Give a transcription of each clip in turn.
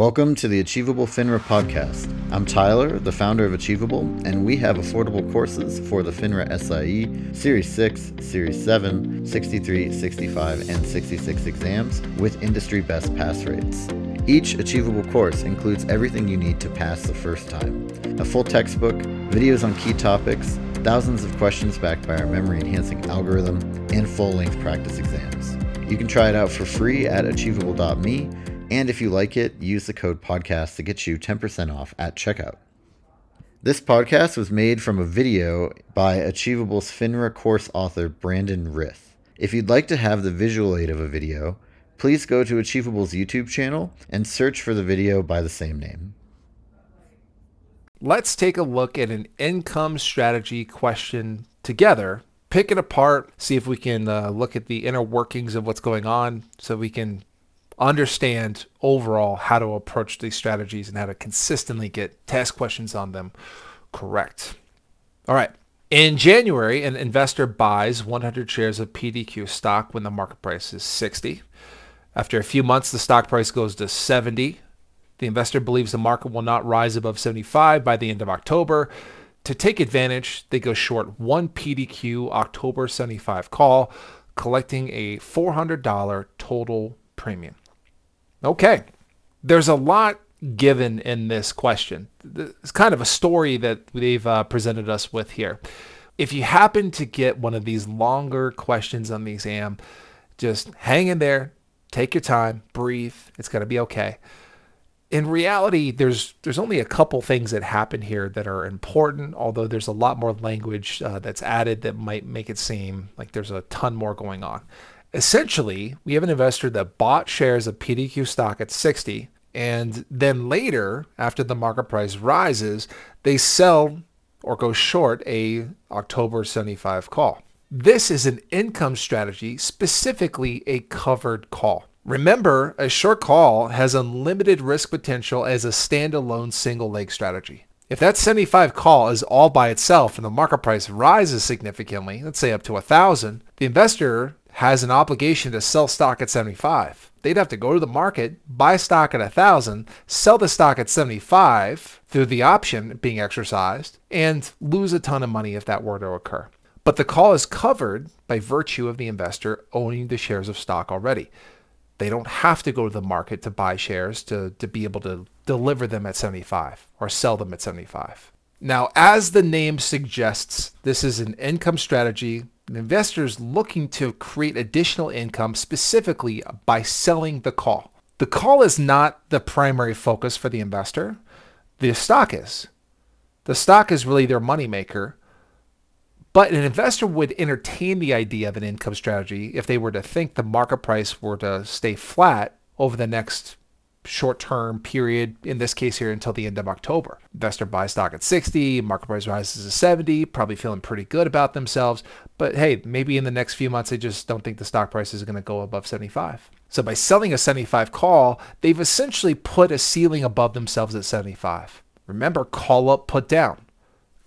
Welcome to the Achievable FINRA podcast. I'm Tyler, the founder of Achievable, and we have affordable courses for the FINRA SIE Series 6, Series 7, 63, 65, and 66 exams with industry best pass rates. Each Achievable course includes everything you need to pass the first time a full textbook, videos on key topics, thousands of questions backed by our memory enhancing algorithm, and full length practice exams. You can try it out for free at achievable.me and if you like it, use the code podcast to get you 10% off at checkout. This podcast was made from a video by Achievable's FINRA course author Brandon Rith. If you'd like to have the visual aid of a video, please go to Achievable's YouTube channel and search for the video by the same name. Let's take a look at an income strategy question together. Pick it apart, see if we can uh, look at the inner workings of what's going on so we can understand overall how to approach these strategies and how to consistently get test questions on them correct. All right. In January, an investor buys 100 shares of PDQ stock when the market price is 60. After a few months, the stock price goes to 70. The investor believes the market will not rise above 75 by the end of October. To take advantage, they go short one PDQ October 75 call, collecting a $400 total premium. Okay. There's a lot given in this question. It's kind of a story that they've uh, presented us with here. If you happen to get one of these longer questions on the exam, just hang in there, take your time, breathe. It's going to be okay. In reality, there's there's only a couple things that happen here that are important, although there's a lot more language uh, that's added that might make it seem like there's a ton more going on. Essentially, we have an investor that bought shares of PDQ stock at 60 and then later after the market price rises, they sell or go short a October 75 call. This is an income strategy, specifically a covered call. Remember, a short call has unlimited risk potential as a standalone single leg strategy. If that 75 call is all by itself and the market price rises significantly, let's say up to a thousand, the investor has an obligation to sell stock at 75. They'd have to go to the market, buy stock at 1000, sell the stock at 75 through the option being exercised, and lose a ton of money if that were to occur. But the call is covered by virtue of the investor owning the shares of stock already. They don't have to go to the market to buy shares to, to be able to deliver them at 75 or sell them at 75. Now, as the name suggests, this is an income strategy investors looking to create additional income specifically by selling the call. The call is not the primary focus for the investor. The stock is. The stock is really their moneymaker. But an investor would entertain the idea of an income strategy if they were to think the market price were to stay flat over the next short-term period, in this case here until the end of October. Investor buys stock at 60, market price rises to 70, probably feeling pretty good about themselves. But hey, maybe in the next few months, they just don't think the stock price is going to go above 75. So by selling a 75 call, they've essentially put a ceiling above themselves at 75. Remember, call up, put down.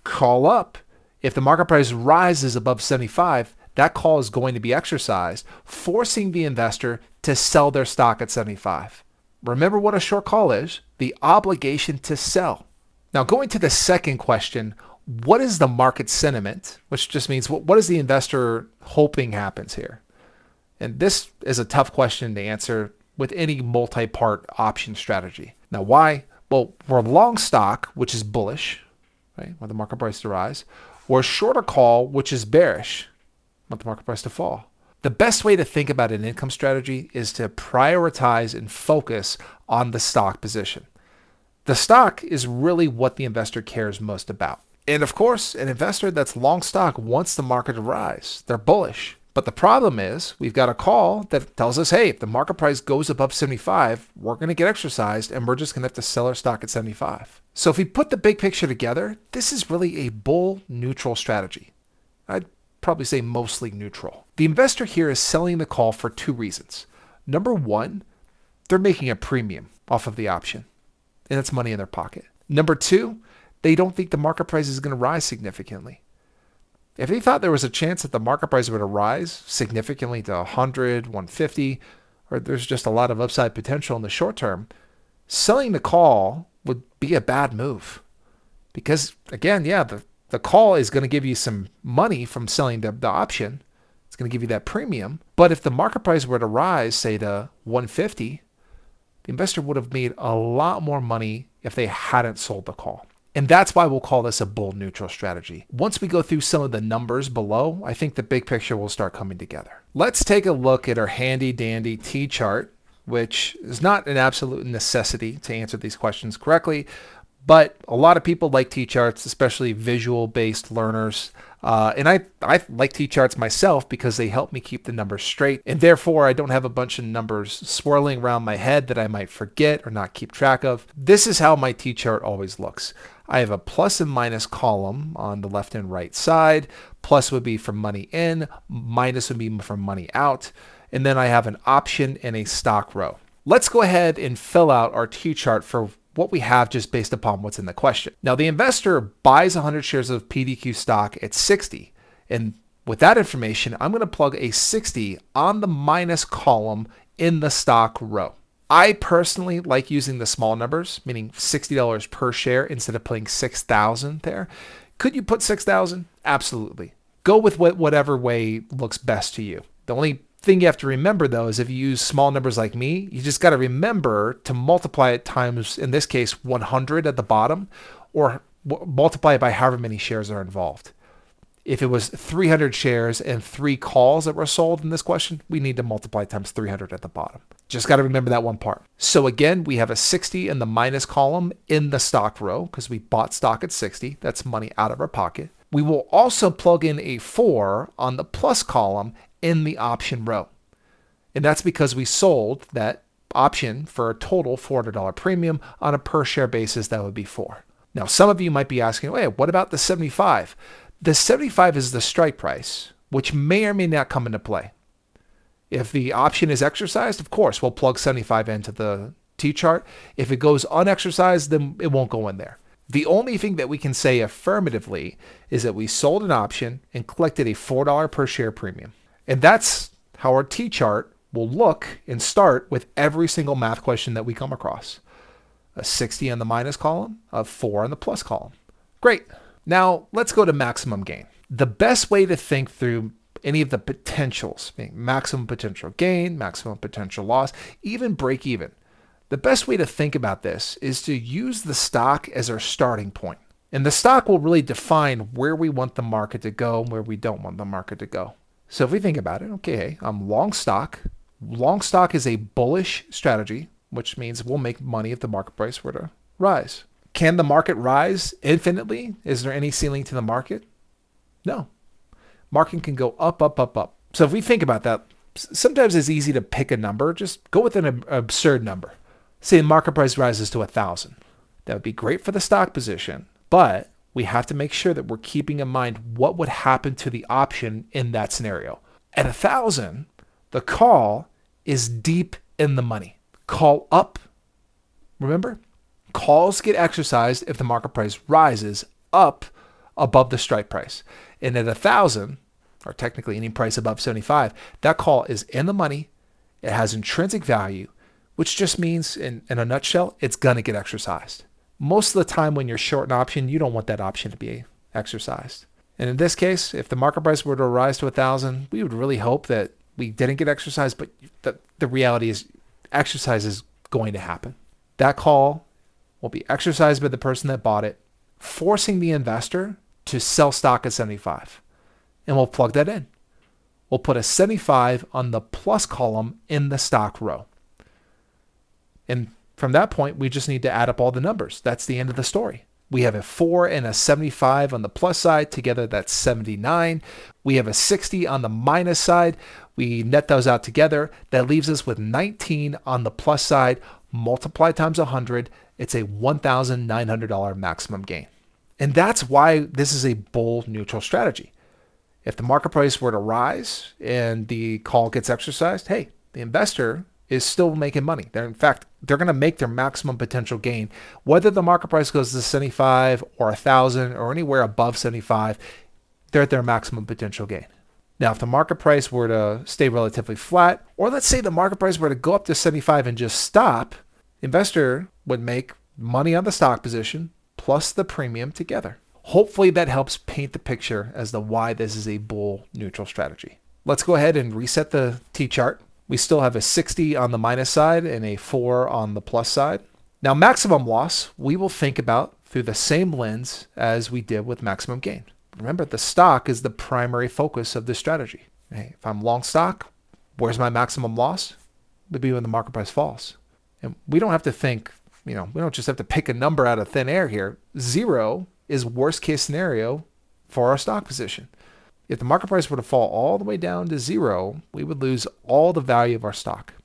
Call up. If the market price rises above 75, that call is going to be exercised, forcing the investor to sell their stock at 75. Remember what a short call is the obligation to sell. Now, going to the second question, what is the market sentiment? Which just means what, what is the investor hoping happens here? And this is a tough question to answer with any multi part option strategy. Now, why? Well, we're long stock, which is bullish, right? Want the market price to rise, or a shorter call, which is bearish, want the market price to fall. The best way to think about an income strategy is to prioritize and focus on the stock position. The stock is really what the investor cares most about. And of course, an investor that's long stock wants the market to rise. They're bullish. But the problem is, we've got a call that tells us, hey, if the market price goes above 75, we're going to get exercised and we're just going to have to sell our stock at 75. So if we put the big picture together, this is really a bull neutral strategy. I'd probably say mostly neutral. The investor here is selling the call for two reasons. Number one, they're making a premium off of the option, and that's money in their pocket. Number two, they don't think the market price is going to rise significantly. If they thought there was a chance that the market price would rise significantly to 100, 150, or there's just a lot of upside potential in the short term, selling the call would be a bad move. Because again, yeah, the, the call is going to give you some money from selling the, the option. It's going to give you that premium. But if the market price were to rise, say to 150, the investor would have made a lot more money if they hadn't sold the call. And that's why we'll call this a bull neutral strategy. Once we go through some of the numbers below, I think the big picture will start coming together. Let's take a look at our handy dandy T chart, which is not an absolute necessity to answer these questions correctly, but a lot of people like T charts, especially visual based learners. Uh, and I, I like T-charts myself because they help me keep the numbers straight. And therefore, I don't have a bunch of numbers swirling around my head that I might forget or not keep track of. This is how my T-chart always looks. I have a plus and minus column on the left and right side. Plus would be for money in, minus would be for money out. And then I have an option and a stock row. Let's go ahead and fill out our T-chart for what we have just based upon what's in the question. Now, the investor buys 100 shares of PDQ stock at 60. And with that information, I'm going to plug a 60 on the minus column in the stock row. I personally like using the small numbers, meaning $60 per share instead of putting 6,000 there. Could you put 6,000? Absolutely. Go with whatever way looks best to you. The only thing you have to remember though is if you use small numbers like me, you just got to remember to multiply it times, in this case, 100 at the bottom, or multiply it by however many shares are involved. If it was 300 shares and three calls that were sold in this question, we need to multiply times 300 at the bottom. Just got to remember that one part. So again, we have a 60 in the minus column in the stock row because we bought stock at 60. That's money out of our pocket. We will also plug in a 4 on the plus column in the option row. And that's because we sold that option for a total $400 premium on a per share basis that would be 4. Now, some of you might be asking, wait, what about the 75? The 75 is the strike price, which may or may not come into play. If the option is exercised, of course, we'll plug 75 into the T chart. If it goes unexercised, then it won't go in there. The only thing that we can say affirmatively is that we sold an option and collected a $4 per share premium. And that's how our T chart will look and start with every single math question that we come across. A 60 on the minus column, a 4 on the plus column. Great. Now let's go to maximum gain. The best way to think through any of the potentials, maximum potential gain, maximum potential loss, even break even. The best way to think about this is to use the stock as our starting point. And the stock will really define where we want the market to go and where we don't want the market to go. So if we think about it, okay, I'm long stock. Long stock is a bullish strategy, which means we'll make money if the market price were to rise. Can the market rise infinitely? Is there any ceiling to the market? No. Market can go up, up, up, up. So if we think about that, sometimes it's easy to pick a number. Just go with an absurd number. Say the market price rises to a thousand. That would be great for the stock position, but we have to make sure that we're keeping in mind what would happen to the option in that scenario. At a thousand, the call is deep in the money. Call up. Remember, calls get exercised if the market price rises up above the strike price. And at a thousand, or technically any price above 75, that call is in the money. It has intrinsic value, which just means, in, in a nutshell, it's going to get exercised most of the time when you're short an option, you don't want that option to be exercised. And in this case, if the market price were to rise to a thousand, we would really hope that we didn't get exercised, but the, the reality is exercise is going to happen. That call will be exercised by the person that bought it, forcing the investor to sell stock at 75. And we'll plug that in. We'll put a 75 on the plus column in the stock row. And from that point, we just need to add up all the numbers. That's the end of the story. We have a 4 and a 75 on the plus side. Together, that's 79. We have a 60 on the minus side. We net those out together. That leaves us with 19 on the plus side. Multiply times 100. It's a $1,900 maximum gain. And that's why this is a bull neutral strategy. If the market price were to rise and the call gets exercised, hey, the investor is still making money. They're in fact they're going to make their maximum potential gain, whether the market price goes to 75 or 1,000 or anywhere above 75. They're at their maximum potential gain. Now, if the market price were to stay relatively flat, or let's say the market price were to go up to 75 and just stop, Investor would make money on the stock position plus the premium together. Hopefully that helps paint the picture as to why this is a bull neutral strategy. Let's go ahead and reset the T chart. We still have a 60 on the minus side and a 4 on the plus side. Now, maximum loss, we will think about through the same lens as we did with maximum gain. Remember, the stock is the primary focus of this strategy. Hey, if I'm long stock, where's my maximum loss? It would be when the market price falls. And we don't have to think, you know, we don't just have to pick a number out of thin air here. Zero is worst case scenario for our stock position. If the market price were to fall all the way down to zero, we would lose all the value of our stock,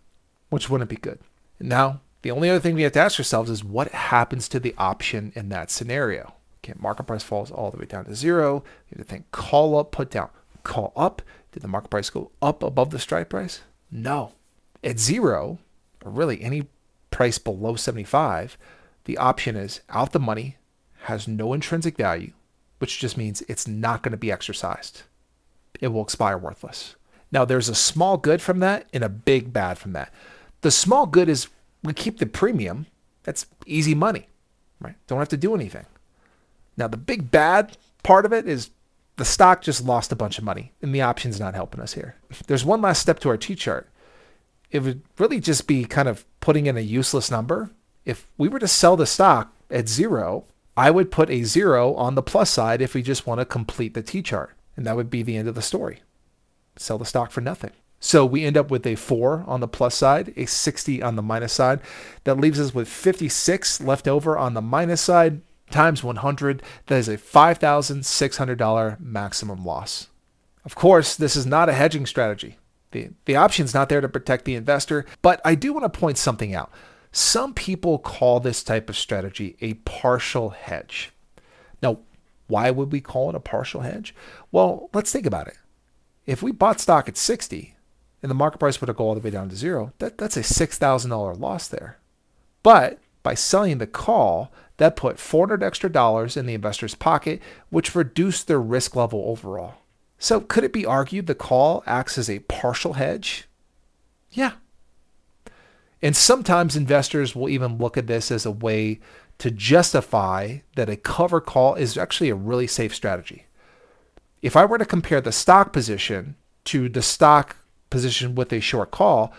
which wouldn't be good. Now, the only other thing we have to ask ourselves is what happens to the option in that scenario? Okay, market price falls all the way down to zero. You have to think call up, put down. Call up. Did the market price go up above the strike price? No. At zero, or really any price below 75, the option is out the money, has no intrinsic value, which just means it's not going to be exercised. It will expire worthless. Now, there's a small good from that and a big bad from that. The small good is we keep the premium. That's easy money, right? Don't have to do anything. Now, the big bad part of it is the stock just lost a bunch of money and the option's not helping us here. There's one last step to our T chart. It would really just be kind of putting in a useless number. If we were to sell the stock at zero, I would put a zero on the plus side if we just want to complete the T chart. And that would be the end of the story. Sell the stock for nothing. So we end up with a 4 on the plus side, a 60 on the minus side. That leaves us with 56 left over on the minus side times 100. That is a $5,600 maximum loss. Of course, this is not a hedging strategy. The, the option's not there to protect the investor, but I do want to point something out. Some people call this type of strategy a partial hedge. Now, why would we call it a partial hedge? Well, let's think about it. If we bought stock at 60 and the market price were to go all the way down to zero, that, that's a $6,000 loss there. But by selling the call, that put 400 extra dollars in the investor's pocket, which reduced their risk level overall. So could it be argued the call acts as a partial hedge? Yeah, and sometimes investors will even look at this as a way to justify that a cover call is actually a really safe strategy. If I were to compare the stock position to the stock position with a short call,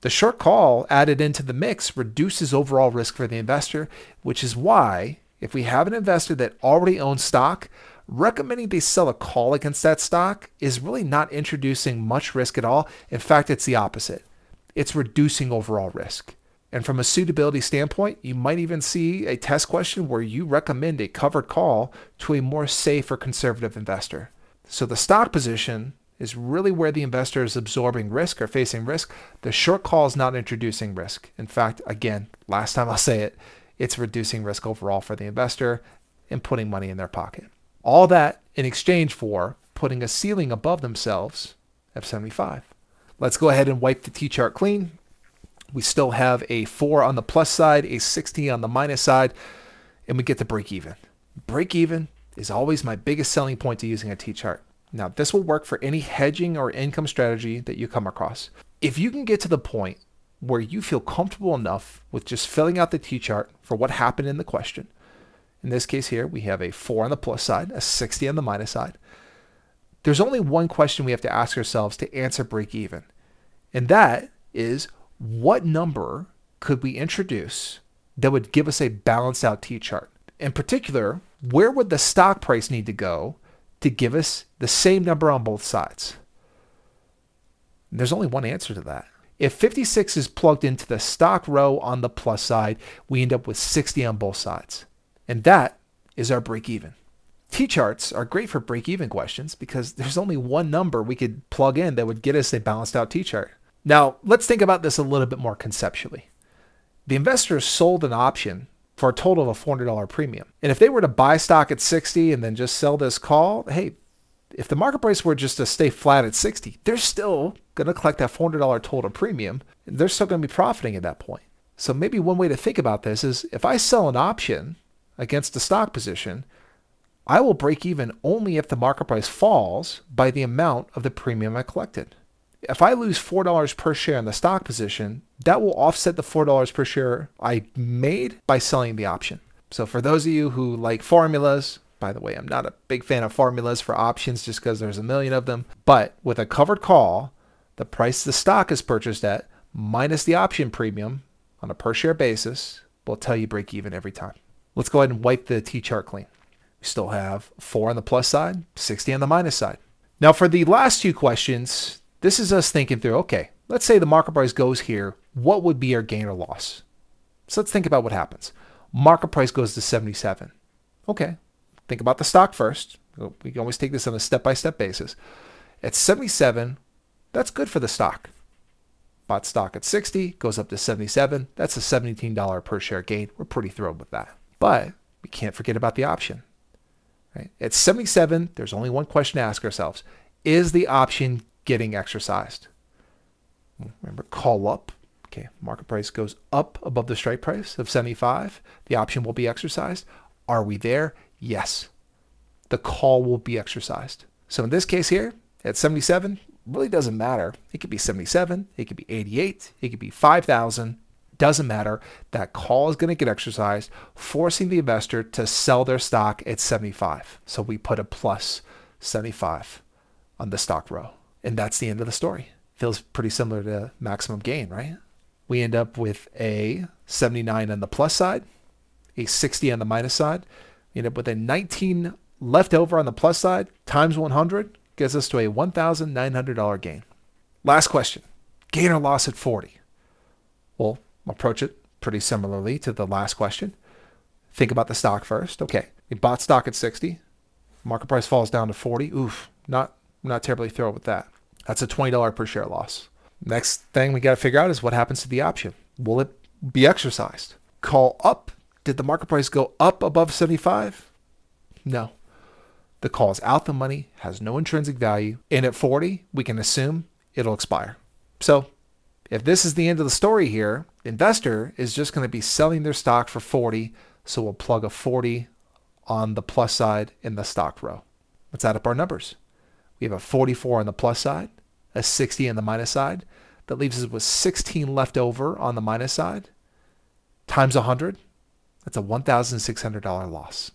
the short call added into the mix reduces overall risk for the investor, which is why if we have an investor that already owns stock, recommending they sell a call against that stock is really not introducing much risk at all. In fact, it's the opposite it's reducing overall risk. And from a suitability standpoint, you might even see a test question where you recommend a covered call to a more safe or conservative investor. So the stock position is really where the investor is absorbing risk or facing risk. The short call is not introducing risk. In fact, again, last time I'll say it, it's reducing risk overall for the investor and putting money in their pocket. All that in exchange for putting a ceiling above themselves at 75. Let's go ahead and wipe the T-chart clean. We still have a 4 on the plus side, a 60 on the minus side, and we get to break even. Break even is always my biggest selling point to using a T-chart. Now, this will work for any hedging or income strategy that you come across. If you can get to the point where you feel comfortable enough with just filling out the T-chart for what happened in the question, in this case here, we have a 4 on the plus side, a 60 on the minus side, there's only one question we have to ask ourselves to answer break even. And that is what number could we introduce that would give us a balanced out T chart? In particular, where would the stock price need to go to give us the same number on both sides? And there's only one answer to that. If 56 is plugged into the stock row on the plus side, we end up with 60 on both sides. And that is our break even. T charts are great for break even questions because there's only one number we could plug in that would get us a balanced out T chart. Now, let's think about this a little bit more conceptually. The investor sold an option for a total of a $400 premium. And if they were to buy stock at 60 and then just sell this call, hey, if the market price were just to stay flat at 60, they're still going to collect that $400 total premium. And they're still going to be profiting at that point. So maybe one way to think about this is if I sell an option against a stock position, I will break even only if the market price falls by the amount of the premium I collected. If I lose $4 per share in the stock position, that will offset the $4 per share I made by selling the option. So for those of you who like formulas, by the way, I'm not a big fan of formulas for options just because there's a million of them. But with a covered call, the price the stock is purchased at minus the option premium on a per share basis will tell you break even every time. Let's go ahead and wipe the T chart clean. We still have four on the plus side, 60 on the minus side. Now, for the last two questions, this is us thinking through okay, let's say the market price goes here. What would be our gain or loss? So let's think about what happens. Market price goes to 77. Okay, think about the stock first. We can always take this on a step by step basis. At 77, that's good for the stock. Bought stock at 60, goes up to 77. That's a $17 per share gain. We're pretty thrilled with that. But we can't forget about the option. Right? At 77, there's only one question to ask ourselves. Is the option getting exercised? Remember, call up. Okay, market price goes up above the strike price of 75. The option will be exercised. Are we there? Yes. The call will be exercised. So in this case here, at 77, really doesn't matter. It could be 77, it could be 88, it could be 5,000. Doesn't matter. That call is going to get exercised, forcing the investor to sell their stock at 75. So we put a plus 75 on the stock row. And that's the end of the story. Feels pretty similar to maximum gain, right? We end up with a 79 on the plus side, a 60 on the minus side. We end up with a 19 left over on the plus side times 100 gets us to a $1,900 gain. Last question gain or loss at 40? Well, approach it pretty similarly to the last question. Think about the stock first. Okay, we bought stock at 60. Market price falls down to 40. Oof, not not terribly thrilled with that. That's a $20 per share loss. Next thing we got to figure out is what happens to the option. Will it be exercised? Call up. Did the market price go up above 75? No. The call is out the money, has no intrinsic value, and at 40, we can assume it'll expire. So, if this is the end of the story here, investor is just going to be selling their stock for 40, so we'll plug a 40 on the plus side in the stock row. Let's add up our numbers. We have a 44 on the plus side, a 60 on the minus side. That leaves us with 16 left over on the minus side. Times 100, that's a $1,600 loss.